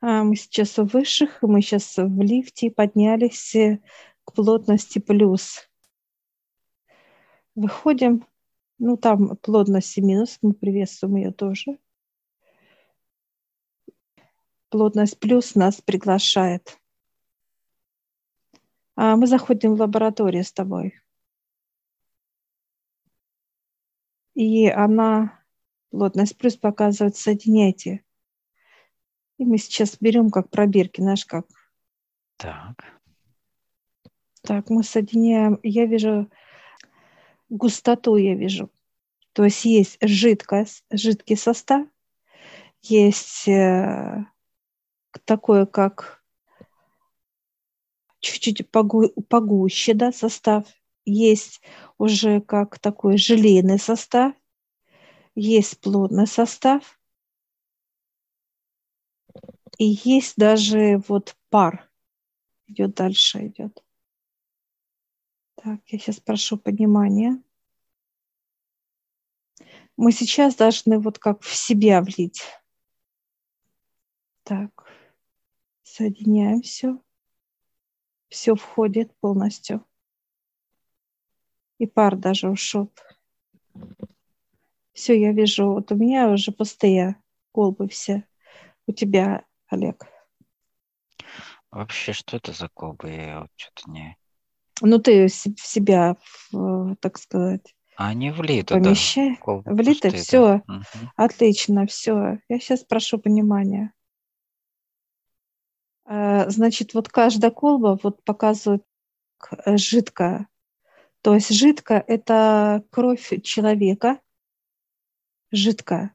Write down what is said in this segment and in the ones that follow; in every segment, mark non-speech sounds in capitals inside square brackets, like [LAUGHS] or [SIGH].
А мы сейчас у высших, мы сейчас в лифте поднялись э, к плотности плюс. Выходим, ну там плотность минус, мы приветствуем ее тоже. Плотность плюс нас приглашает. А мы заходим в лабораторию с тобой. И она, плотность плюс показывает, соединяйте и мы сейчас берем как пробирки, знаешь, как. Так. Так, мы соединяем, я вижу густоту, я вижу. То есть есть жидкость, жидкий состав, есть э, такое, как чуть-чуть погу, погуще, да, состав, есть уже как такой желейный состав, есть плотный состав, и есть даже вот пар. Идет дальше, идет. Так, я сейчас прошу понимания. Мы сейчас должны вот как в себя влить. Так, соединяем все. Все входит полностью. И пар даже ушел. Все, я вижу, вот у меня уже пустые колбы все. У тебя Олег? Вообще, что это за колбы? Я вот что-то не... Ну, ты в себя, так сказать, а они влиты, помещай. Да. Влиты, все. Да. Угу. Отлично, все. Я сейчас прошу понимания. А, значит, вот каждая колба вот показывает э, жидкая. То есть жидкая – это кровь человека, жидкая.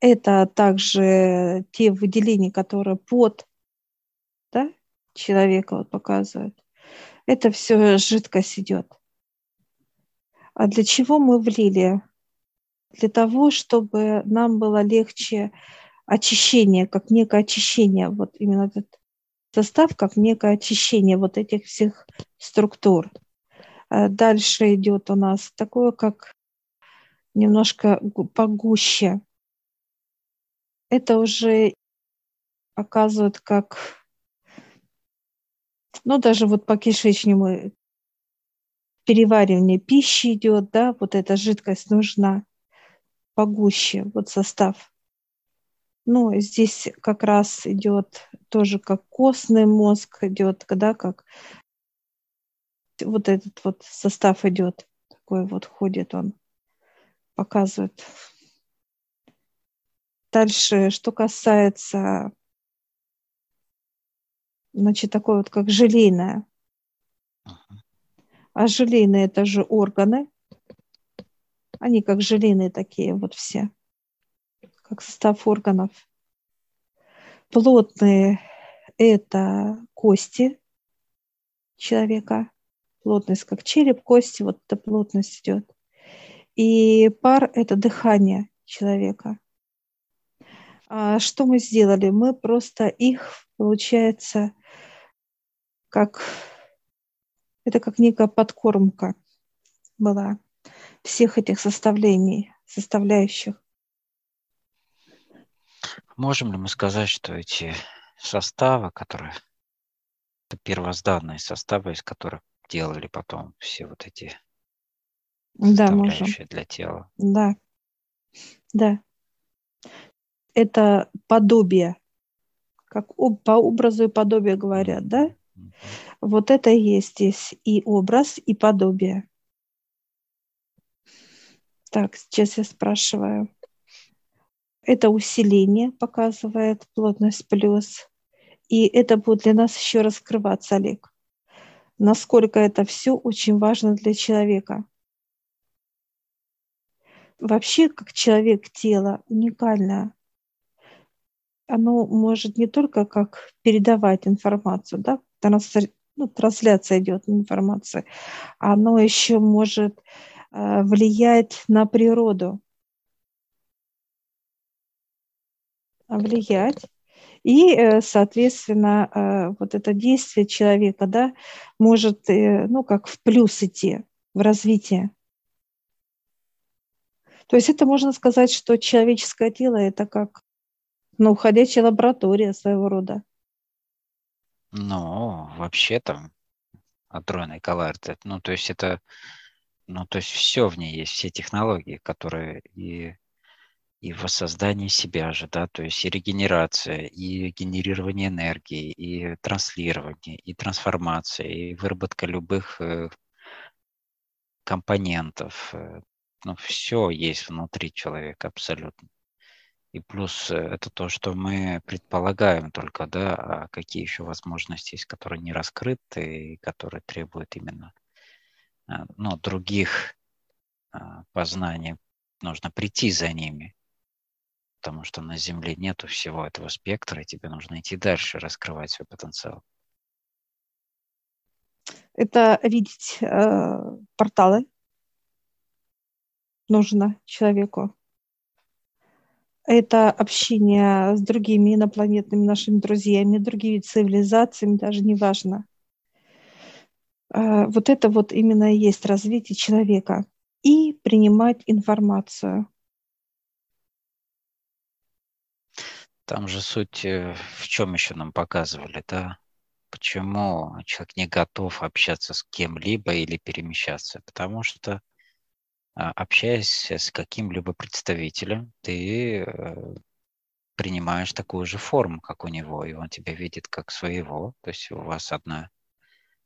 Это также те выделения, которые под да, человека вот показывают. Это все жидкость идет. А для чего мы влили? Для того, чтобы нам было легче очищение, как некое очищение, вот именно этот состав, как некое очищение вот этих всех структур. А дальше идет у нас такое, как немножко погуще это уже показывает, как, ну, даже вот по кишечнику переваривание пищи идет, да, вот эта жидкость нужна погуще, вот состав. Ну, здесь как раз идет тоже как костный мозг идет, да, как вот этот вот состав идет, такой вот ходит он, показывает Дальше, что касается, значит, такое вот как желейное. А желейные это же органы. Они как желейные такие вот все, как состав органов. Плотные это кости человека. Плотность как череп, кости, вот эта плотность идет. И пар – это дыхание человека. А что мы сделали? Мы просто их, получается, как это как некая подкормка была всех этих составлений, составляющих. Можем ли мы сказать, что эти составы, которые это первозданные составы, из которых делали потом все вот эти да, можем. для тела? Да, да это подобие, как по образу и подобию говорят, да? Вот это и есть здесь и образ, и подобие. Так, сейчас я спрашиваю. Это усиление показывает плотность плюс. И это будет для нас еще раскрываться, Олег. Насколько это все очень важно для человека. Вообще, как человек, тело уникальное оно может не только как передавать информацию, да, транс, ну, трансляция идет информации, оно еще может э, влиять на природу. Влиять. И, э, соответственно, э, вот это действие человека, да, может, ну, как в плюс идти в развитие. То есть это можно сказать, что человеческое тело – это как Ну, ходячая лаборатория своего рода. Ну, вообще там адронный коллайдер. Ну, то есть это, ну, то есть все в ней есть, все технологии, которые и и воссоздание себя же, да, то есть и регенерация, и генерирование энергии, и транслирование, и трансформация, и выработка любых э, компонентов. Э, ну, все есть внутри человека абсолютно. И плюс э, это то, что мы предполагаем только, да, а какие еще возможности есть, которые не раскрыты и которые требуют именно ну, других а, познаний. Нужно прийти за ними потому что на Земле нету всего этого спектра, и тебе нужно идти дальше, раскрывать свой потенциал. Это видеть э, порталы нужно человеку. Это общение с другими инопланетными нашими друзьями, другими цивилизациями, даже не важно. Э, вот это вот именно и есть развитие человека. И принимать информацию – Там же суть э, в чем еще нам показывали, да? Почему человек не готов общаться с кем-либо или перемещаться? Потому что а, общаясь с каким-либо представителем, ты э, принимаешь такую же форму, как у него, и он тебя видит как своего. То есть у вас одна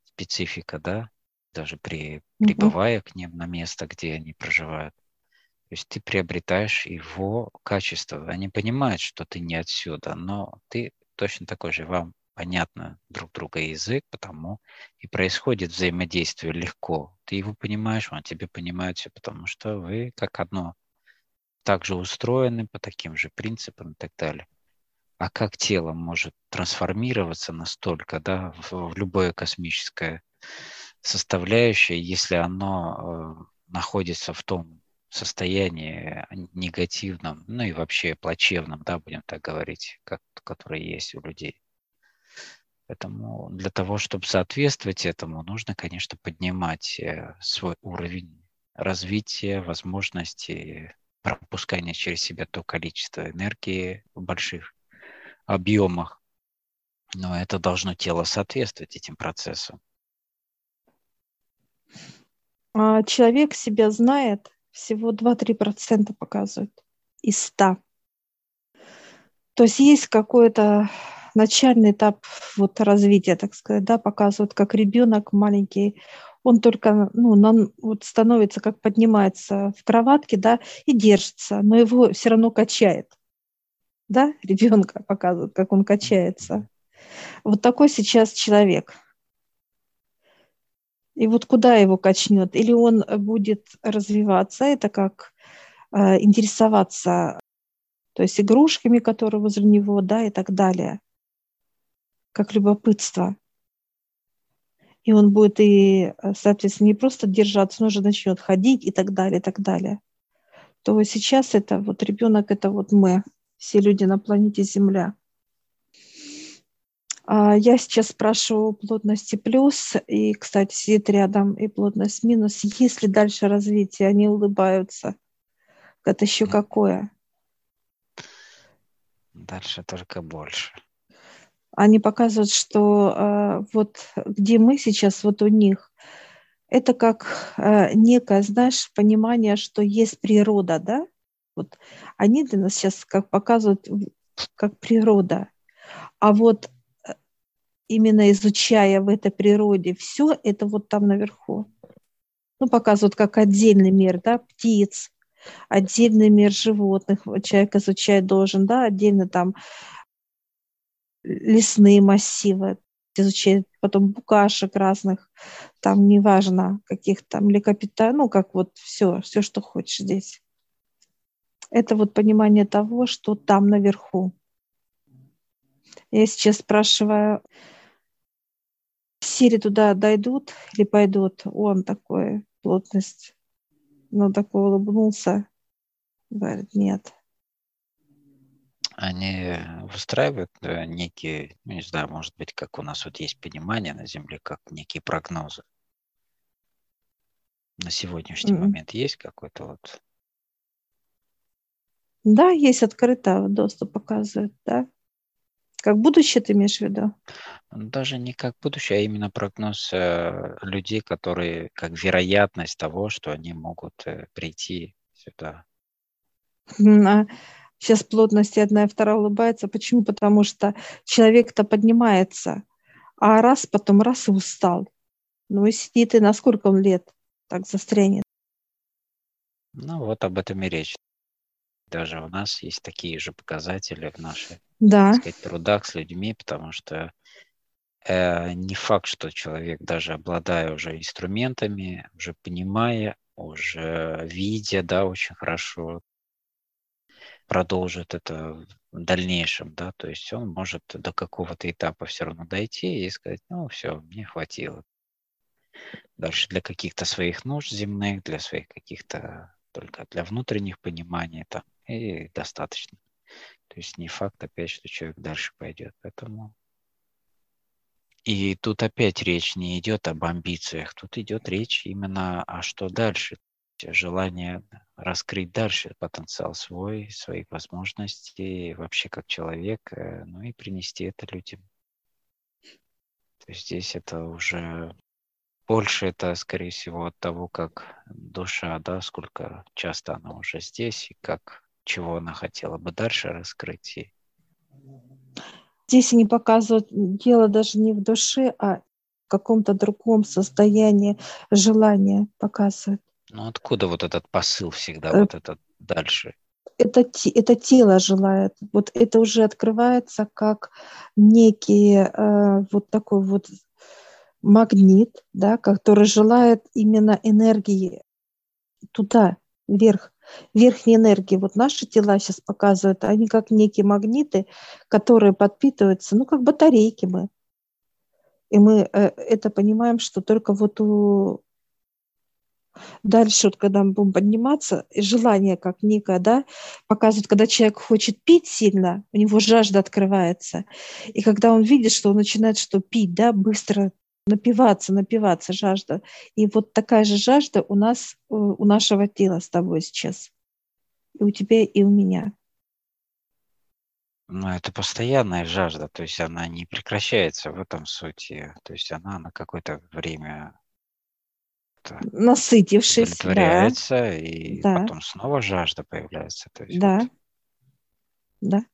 специфика, да, даже при, прибывая к ним на место, где они проживают. То есть ты приобретаешь его качество. Они понимают, что ты не отсюда, но ты точно такой же. Вам понятно друг друга язык, потому и происходит взаимодействие легко. Ты его понимаешь, он тебе понимает все, потому что вы как одно также устроены по таким же принципам и так далее. А как тело может трансформироваться настолько, да, в, в любое космическое составляющее, если оно э, находится в том состоянии негативном, ну и вообще плачевном, да, будем так говорить, как, которое есть у людей. Поэтому для того, чтобы соответствовать этому, нужно, конечно, поднимать э, свой уровень развития, возможностей, пропускания через себя то количество энергии в больших объемах. Но это должно тело соответствовать этим процессам. А человек себя знает, всего 2-3% показывают из 100. То есть есть какой-то начальный этап вот развития, так сказать, да, показывают, как ребенок маленький, он только ну, нам вот становится, как поднимается в кроватке, да, и держится, но его все равно качает, да, ребенка показывают, как он качается. Вот такой сейчас человек. И вот куда его качнет? Или он будет развиваться, это как э, интересоваться, то есть игрушками, которые возле него, да, и так далее, как любопытство. И он будет и, соответственно, не просто держаться, но уже начнет ходить и так далее, и так далее. То сейчас это вот ребенок, это вот мы, все люди на планете Земля – а, я сейчас спрашиваю плотности плюс, и, кстати, сидит рядом и плотность минус. Есть ли дальше развитие? Они улыбаются. Это еще какое? Дальше только больше. Они показывают, что э, вот где мы сейчас, вот у них, это как э, некое, знаешь, понимание, что есть природа, да? Вот они для нас сейчас как показывают как природа. А вот именно изучая в этой природе все, это вот там наверху. Ну, показывают как отдельный мир, да, птиц, отдельный мир животных человек изучать должен, да, отдельно там лесные массивы, изучать потом букашек разных, там неважно, каких там млекопитающих, ну, как вот все, все, что хочешь здесь. Это вот понимание того, что там наверху. Я сейчас спрашиваю, Сири туда дойдут или пойдут? Он такой, плотность. Ну, такой улыбнулся. Говорит, нет. Они выстраивают э, некие, ну, не знаю, может быть, как у нас вот есть понимание на Земле, как некие прогнозы. На сегодняшний mm-hmm. момент есть какой-то вот Да, есть открыто доступ показывает, да. Как будущее ты имеешь в виду? Даже не как будущее, а именно прогноз э, людей, которые, как вероятность того, что они могут э, прийти сюда. Сейчас плотности одна и вторая улыбается. Почему? Потому что человек-то поднимается, а раз потом раз и устал. Ну и сидит, и на сколько он лет так застрянет? Ну вот об этом и речь. Даже у нас есть такие же показатели в наших да. сказать, трудах с людьми, потому что э, не факт, что человек, даже обладая уже инструментами, уже понимая, уже видя, да, очень хорошо, продолжит это в дальнейшем, да, то есть он может до какого-то этапа все равно дойти и сказать, ну, все, мне хватило. Дальше для каких-то своих нужд земных, для своих каких-то только для внутренних пониманий там, и достаточно. То есть не факт опять, что человек дальше пойдет. Поэтому и тут опять речь не идет об амбициях, тут идет речь именно о что дальше. Желание раскрыть дальше потенциал свой, своих возможностей, вообще как человек, э, ну и принести это людям. То есть здесь это уже больше это, скорее всего, от того, как душа, да, сколько часто она уже здесь и как чего она хотела бы дальше раскрыть. Здесь они показывают дело даже не в душе, а в каком-то другом состоянии желания показывают. Ну откуда вот этот посыл всегда, э, вот этот дальше? Это, это тело желает. Вот это уже открывается как некий э, вот такой вот магнит, да, который желает именно энергии туда, вверх верхней энергии. Вот наши тела сейчас показывают, они как некие магниты, которые подпитываются, ну, как батарейки мы. И мы э, это понимаем, что только вот у... Дальше, вот, когда мы будем подниматься, желание как некое, да, показывает, когда человек хочет пить сильно, у него жажда открывается. И когда он видит, что он начинает что пить, да, быстро напиваться, напиваться жажда. И вот такая же жажда у нас, э, у нашего тела с тобой сейчас. И у тебя, и у меня. Ну, это постоянная жажда, то есть она не прекращается в этом сути. То есть она на какое-то время насытившись, удовлетворяется, да. и да. потом снова жажда появляется. То есть да, вот. да.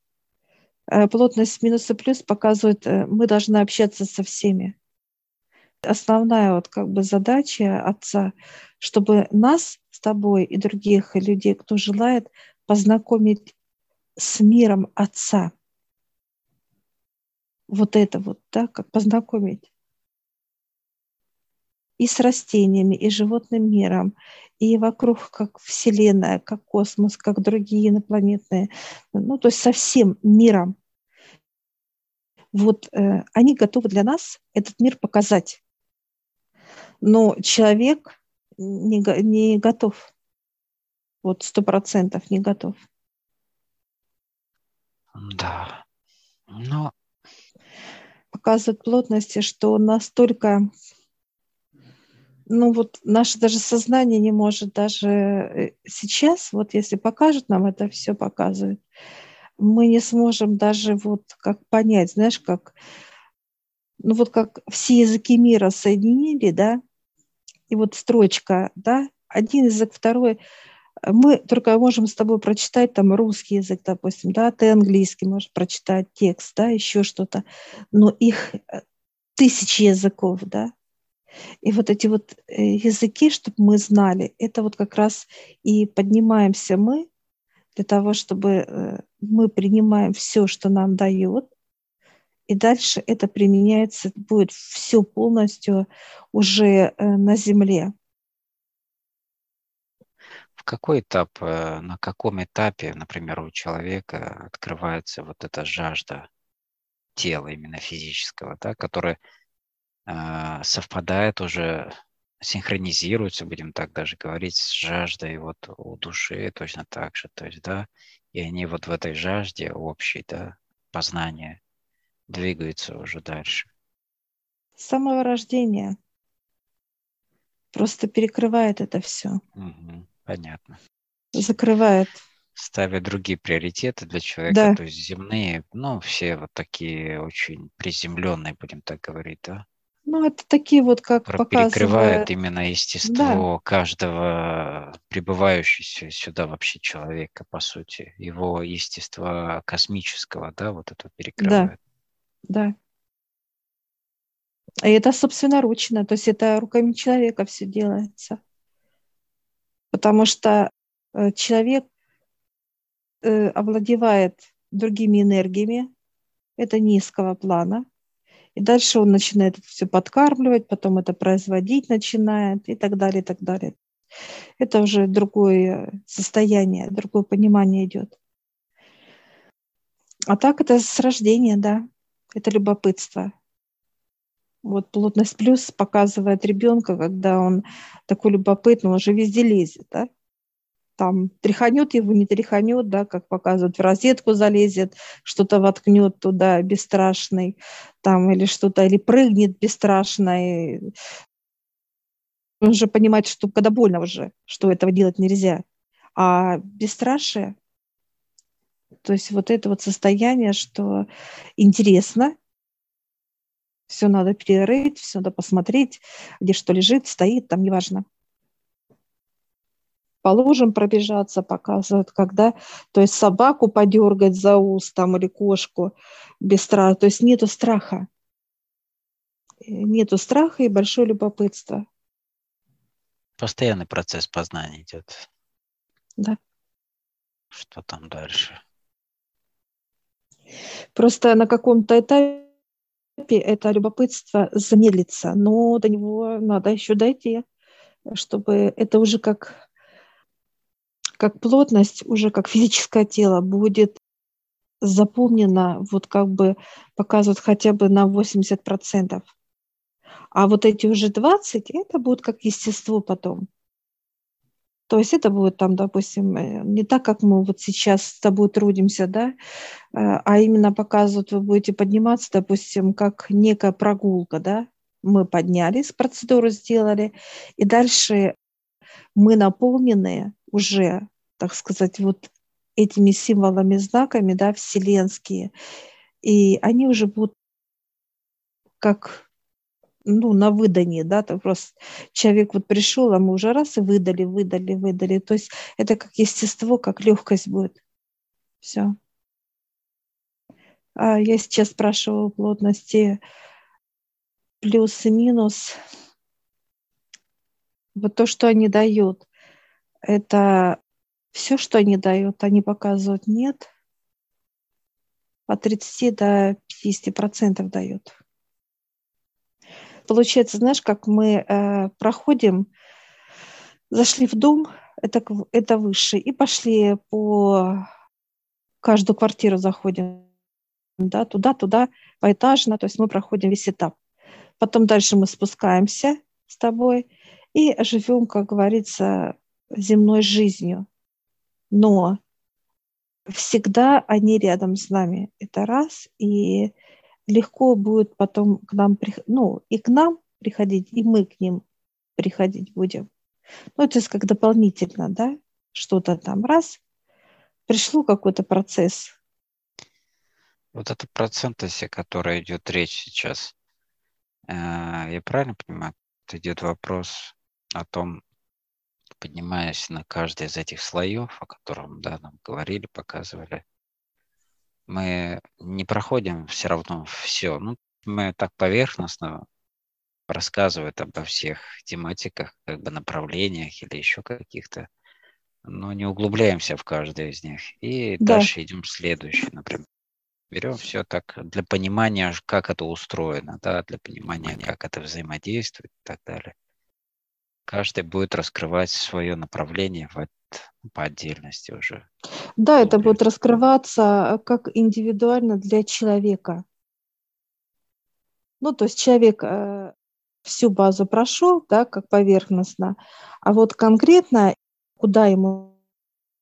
Э, плотность минус и плюс показывает, э, мы должны общаться со всеми основная вот как бы задача отца, чтобы нас с тобой и других людей, кто желает, познакомить с миром отца. Вот это вот, да, как познакомить. И с растениями, и животным миром, и вокруг как Вселенная, как космос, как другие инопланетные, ну, то есть со всем миром. Вот э, они готовы для нас этот мир показать но человек не, не готов. Вот сто процентов не готов. Да. Но... Показывает плотности, что настолько ну вот наше даже сознание не может даже э, сейчас, вот если покажут нам это все показывает, мы не сможем даже вот как понять, знаешь, как, ну вот как все языки мира соединили, да, и вот строчка, да, один язык, второй. Мы только можем с тобой прочитать там русский язык, допустим, да, ты английский можешь прочитать текст, да, еще что-то, но их э, тысячи языков, да, и вот эти вот э, языки, чтобы мы знали, это вот как раз и поднимаемся мы для того, чтобы э, мы принимаем все, что нам дает, и дальше это применяется, будет все полностью уже э, на Земле. В какой этап, на каком этапе, например, у человека открывается вот эта жажда тела именно физического, да, которая э, совпадает уже, синхронизируется, будем так даже говорить, с жаждой вот у души точно так же, то есть, да, и они вот в этой жажде общей, да, познания двигается уже дальше? С самого рождения. Просто перекрывает это все. Угу, понятно. Закрывает. ставя другие приоритеты для человека, Да, то есть земные, ну, все вот такие очень приземленные, будем так говорить, да, ну это такие вот, как показывает, именно да, естество каждого прибывающего сюда вообще человека, по сути, его естество космического, да, вот это да, перекрывает. да. И это собственноручно, то есть это руками человека все делается. Потому что э, человек э, овладевает другими энергиями, это низкого плана, и дальше он начинает все подкармливать, потом это производить начинает и так далее, и так далее. Это уже другое состояние, другое понимание идет. А так это с рождения, да, это любопытство. Вот плотность плюс показывает ребенка, когда он такой любопытный, он уже везде лезет, да. Там тряханет его, не тряханет, да, как показывают, в розетку залезет, что-то воткнет туда бесстрашный, там или что-то, или прыгнет бесстрашный. Он же понимает, что когда больно уже, что этого делать нельзя. А бесстрашие, то есть вот это вот состояние, что интересно, все надо перерыть, все надо посмотреть, где что лежит, стоит, там неважно. По лужам пробежаться показывают, когда, то есть собаку подергать за ус там или кошку без страха, то есть нету страха. Э, Нету страха и большое любопытство. Постоянный процесс познания идет. Да. Что там дальше? Просто на каком-то этапе это любопытство замедлится, но до него надо еще дойти, чтобы это уже как, как плотность, уже как физическое тело будет заполнено, вот как бы показывают хотя бы на 80%. А вот эти уже 20, это будет как естество потом. То есть это будет там, допустим, э, не так, как мы вот сейчас с тобой трудимся, да, э, а именно показывают, вы будете подниматься, допустим, как некая прогулка, да, мы поднялись, процедуру сделали, и дальше мы наполнены уже, так сказать, вот этими символами, знаками, да, вселенские, и они уже будут как ну, на выдании, да, то просто человек вот пришел, а мы уже раз и выдали, выдали, выдали. То есть это как естество, как легкость будет. Все. А я сейчас спрашиваю плотности плюс и минус. Вот то, что они дают, это все, что они дают, они показывают нет. От 30 до 50 процентов дают получается, знаешь, как мы э, проходим, зашли в дом, это, это выше, и пошли по каждую квартиру заходим, да, туда-туда, поэтажно, то есть мы проходим весь этап. Потом дальше мы спускаемся с тобой и живем, как говорится, земной жизнью. Но всегда они рядом с нами. Это раз. И легко будет потом к нам, ну, и к нам приходить, и мы к ним приходить будем. Ну, это как дополнительно, да, что-то там раз, пришло какой-то процесс. Вот это процентность, о которой идет речь сейчас, э, я правильно понимаю, идет вопрос о том, поднимаясь на каждый из этих слоев, о котором да, нам говорили, показывали, мы не проходим все равно все. Ну, мы так поверхностно рассказывают обо всех тематиках, как бы направлениях или еще каких-то, но не углубляемся в каждое из них. И да. дальше идем следующий, например. Берем все так для понимания, как это устроено, да, для понимания, как это взаимодействует и так далее. Каждый будет раскрывать свое направление в, по отдельности уже. Да, это будет раскрываться э, как индивидуально для человека. Ну, то есть человек э, всю базу прошел, да, как поверхностно, а вот конкретно, куда ему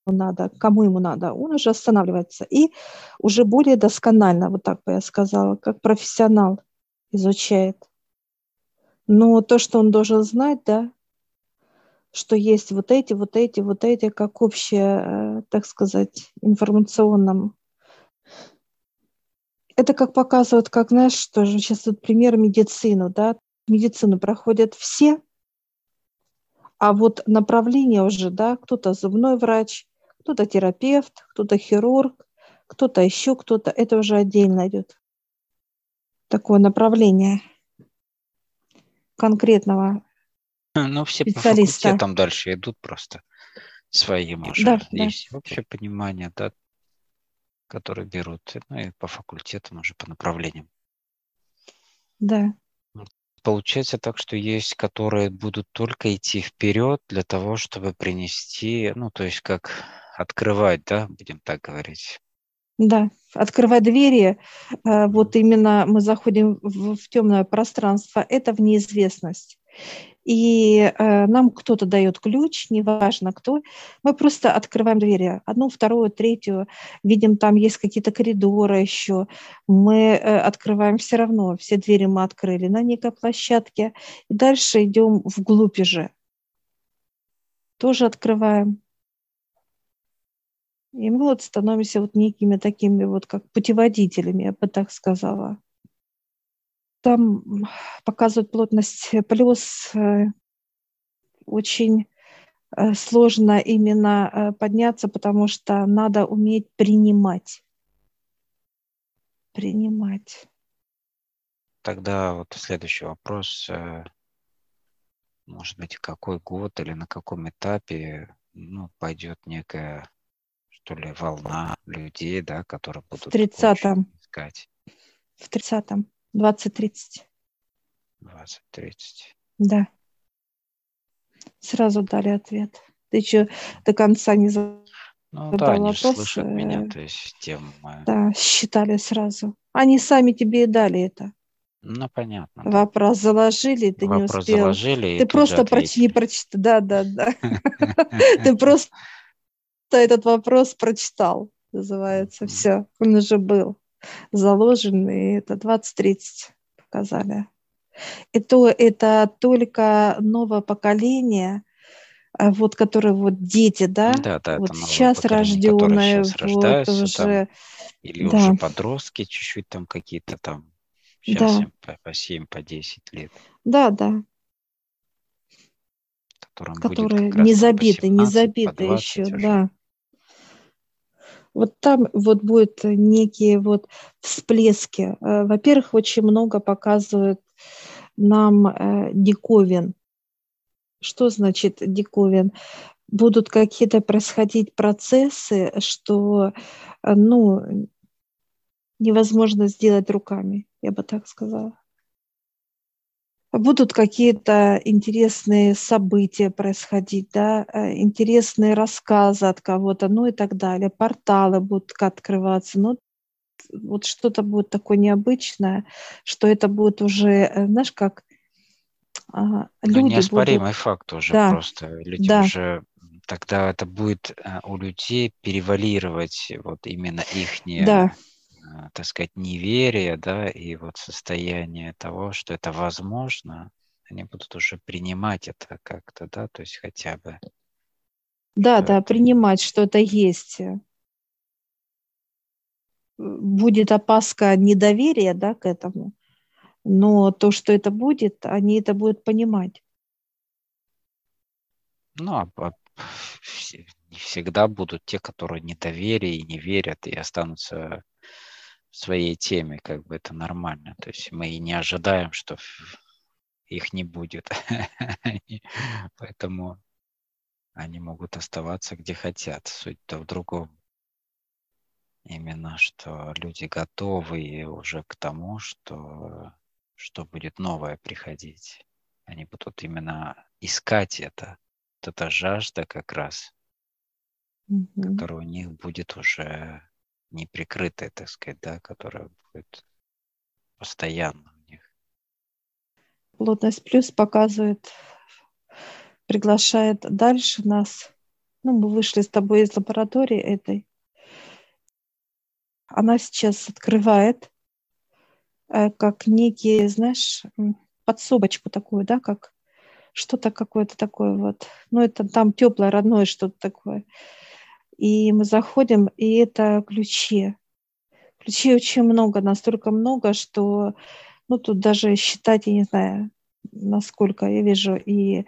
надо, кому ему надо, он уже останавливается и уже более досконально, вот так бы я сказала, как профессионал изучает. Но то, что он должен знать, да, что есть вот эти, вот эти, вот эти, как общее, э, так сказать, информационном. Это как показывают, как, знаешь, что же сейчас вот пример медицину, да, медицину проходят все, а вот направление уже, да, кто-то зубной врач, кто-то терапевт, кто-то хирург, кто-то еще кто-то, это уже отдельно идет. Такое направление конкретного Ну, все по факультетам дальше идут просто своим уже. Да, Есть да. общее понимание, да, которые берут, ну и по факультетам уже по направлениям. Да. Получается так, что есть, которые будут только идти вперед для того, чтобы принести, ну, то есть как открывать, да, будем так говорить. Да, открывать двери, э, вот именно мы заходим в, в темное пространство, это в неизвестность и э, нам кто-то дает ключ, неважно кто, мы просто открываем двери, одну, вторую, третью, видим, там есть какие-то коридоры еще, мы э, открываем все равно, все двери мы открыли на некой площадке, и дальше идем вглубь же, тоже открываем. И мы вот становимся вот некими такими вот как путеводителями, я бы так сказала там показывают плотность плюс. Э, очень э, сложно именно э, подняться, потому что надо уметь принимать. Принимать. Тогда вот следующий вопрос. Может быть, какой год или на каком этапе ну, пойдет некая, что ли, волна людей, да, которые будут в 30-м. искать? В 30-м. 20-30. 20-30. Да. Сразу дали ответ. Ты что, до конца не задал Ну да, они же слышат меня, то есть тем... Да, считали сразу. Они сами тебе и дали это. Ну, понятно. Да. Вопрос заложили, ты Вопрос не успел. заложили, Ты просто проч... не прочитал. Да, да, да. [LAUGHS] Ты просто этот вопрос прочитал, называется. Все, он уже был заложен, и это 20-30 показали. И то это только новое поколение, а вот которые вот дети, да, да, да вот сейчас рожденные, вот уже, там, или да. уже подростки чуть-чуть там какие-то там, сейчас да. им по, по 7, по 10 лет. Да, да. которые не забиты, не забиты еще, уже. да. Вот там вот будет некие вот всплески. Э, во-первых, очень много показывают нам э, диковин. Что значит диковин? Будут какие-то происходить процессы, что э, ну, невозможно сделать руками, я бы так сказала будут какие-то интересные события происходить, да, э, интересные рассказы от кого-то, ну и так далее, порталы будут открываться, ну вот что-то будет такое необычное, что это будет уже, э, знаешь, как а, люди ну, неоспоримый будут... факт уже да. просто. Люди да. уже тогда это будет э, у людей перевалировать вот именно их да. Э, так сказать, неверие, да, и вот состояние того, что это возможно, они будут уже принимать это как-то, да, то есть хотя бы. Да, да, это... принимать, что это есть. Будет опаска недоверия, да, к этому, но то, что это будет, они это будут понимать. Ну, а, а [LAUGHS] не всегда будут те, которые недоверие и не верят и останутся своей теме, как бы это нормально. То есть мы и не ожидаем, что их не будет. [LAUGHS] Поэтому они могут оставаться где хотят. Суть-то в другом. Именно, что люди готовы уже к тому, что, что будет новое приходить. Они будут именно искать это. Вот эта жажда как раз, mm-hmm. которая у них будет уже неприкрытая, так сказать, да, которая будет постоянно у них. Плотность плюс показывает, приглашает дальше нас. Ну, мы вышли с тобой из лаборатории этой. Она сейчас открывает э, как некие, знаешь, подсобочку такую, да, как что-то какое-то такое вот. Ну, это там теплое, родное что-то такое. И мы заходим, и это ключи. Ключей очень много, настолько много, что ну, тут даже считать, я не знаю, насколько я вижу и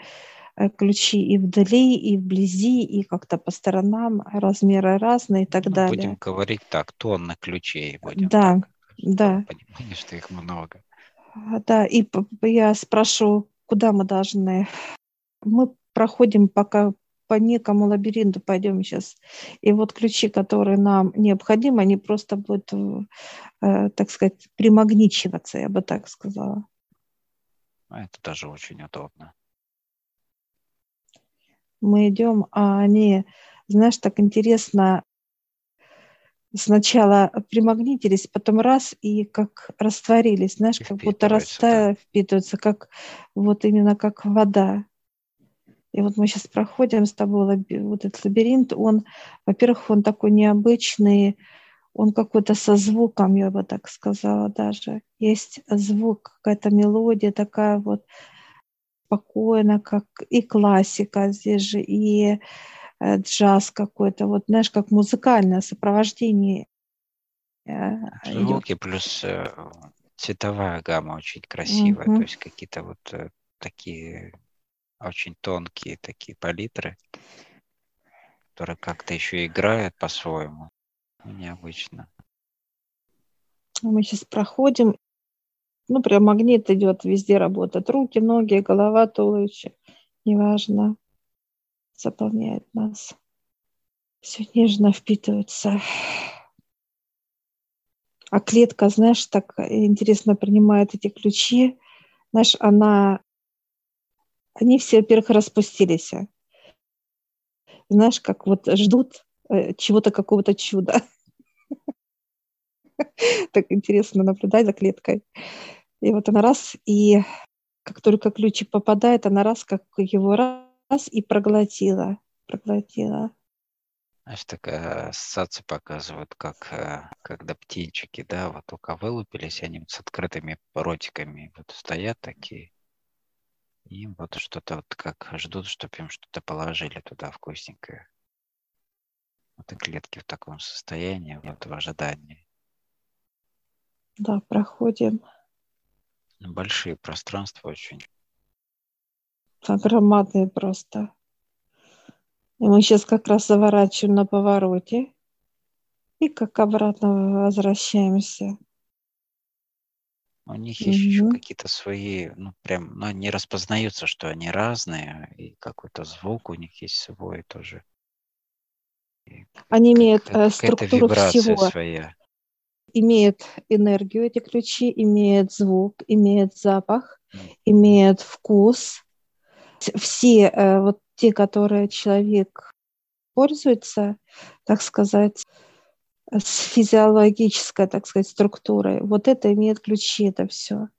э, ключи и вдали, и вблизи, и как-то по сторонам, размеры разные и так ну, далее. Будем говорить так, тонны ключей. Будем да, так, да. Понимание, что их много. А, да, и я спрошу, куда мы должны. Мы проходим пока по некому лабиринту пойдем сейчас. И вот ключи, которые нам необходимы, они просто будут, э, так сказать, примагничиваться, я бы так сказала. А это даже очень удобно. Мы идем, а они, знаешь, так интересно, сначала примагнитились, потом раз и как растворились, знаешь, как будто растая, да. впитываются, как вот именно как вода. И вот мы сейчас проходим с тобой вот этот лабиринт, он, во-первых, он такой необычный, он какой-то со звуком, я бы так сказала даже. Есть звук, какая-то мелодия такая вот спокойно, как и классика здесь же, и э, джаз какой-то, вот знаешь, как музыкальное сопровождение. Э, Звуки идет. плюс э, цветовая гамма очень красивая, угу. то есть какие-то вот такие очень тонкие такие палитры, которые как-то еще играют по-своему. Необычно. Мы сейчас проходим. Ну, прям магнит идет, везде работает. Руки, ноги, голова, туловище. Неважно. Заполняет нас. Все нежно впитывается. А клетка, знаешь, так интересно принимает эти ключи. Знаешь, она они все, во-первых, распустились. Знаешь, как вот ждут э, чего-то, какого-то чуда. [LAUGHS] Так интересно наблюдать за клеткой. И вот она раз, и как только ключик попадает, она раз, как его раз, и проглотила. Проглотила. Знаешь, такая ассоциация показывает, как э, когда птенчики, да, вот только вылупились, они с открытыми ротиками вот стоят такие, и вот что-то вот как ждут, чтобы им что-то положили туда вкусненькое. Вот и клетки в таком состоянии, вот в ожидании. Да, проходим. Большие пространства очень. Громадные просто. И мы сейчас как раз заворачиваем на повороте. И как обратно возвращаемся. У них есть еще какие-то свои, ну, прям, ну, они распознаются, что они разные, и какой-то звук у них есть свой тоже. И Они имеют э, структуру всего. своя. Имеют энергию эти ключи, имеют звук, имеют запах, имеют вкус. Все э, вот те, которые человек пользуется, так сказать, с физиологической, так сказать, структурой. Вот это имеет ключи, это все.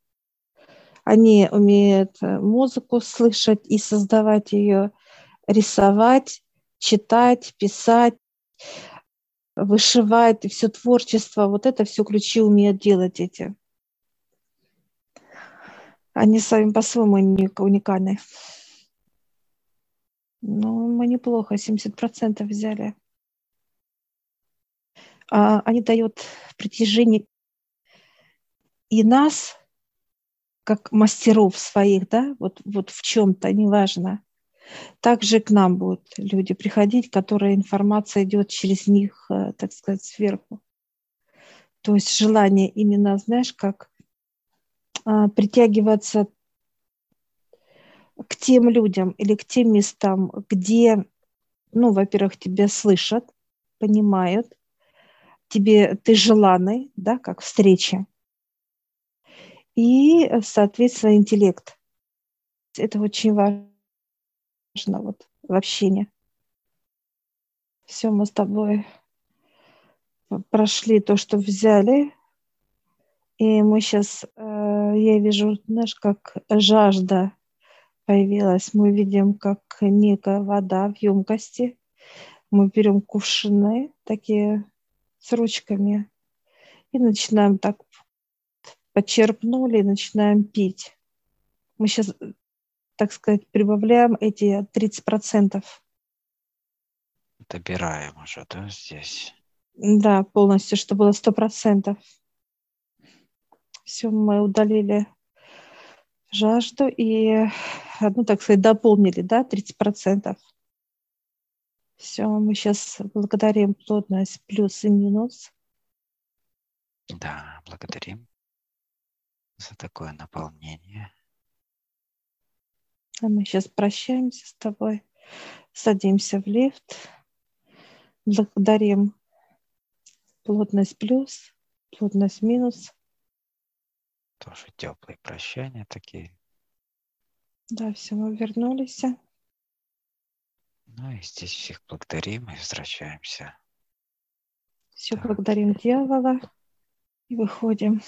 Они умеют э, музыку слышать и создавать ее, рисовать, читать, писать, вышивать, все творчество, вот это все ключи умеют делать эти. Они сами по-своему уникальны. Ну, мы неплохо, 70% взяли. А, они дают притяжение и нас, как мастеров своих, да, вот, вот в чем-то, неважно. Также к нам будут люди приходить, которые информация идет через них, э, так сказать, сверху. То есть желание именно, знаешь, как а, притягиваться к тем людям или к тем местам, где, ну, во-первых, тебя слышат, понимают, тебе ты желанный, да, как встреча. И, соответственно, интеллект. Это очень важно вот, в общении. Все, мы с тобой прошли то, что взяли. И мы сейчас, э, я вижу, знаешь, как жажда появилась. Мы видим, как некая вода в емкости. Мы берем кувшины такие с ручками и начинаем так почерпнули и начинаем пить. Мы сейчас так сказать, прибавляем эти 30%. Добираем уже, да, здесь? Да, полностью, чтобы было 100%. Все, мы удалили жажду и, ну, так сказать, дополнили, да, 30%. Все, мы сейчас благодарим плотность плюс и минус. Да, благодарим за такое наполнение. А мы сейчас прощаемся с тобой, садимся в лифт, благодарим плотность плюс, плотность минус. Тоже теплые прощания такие. Да, все, мы вернулись. Ну и здесь всех благодарим и возвращаемся. Все, так. благодарим дьявола и выходим.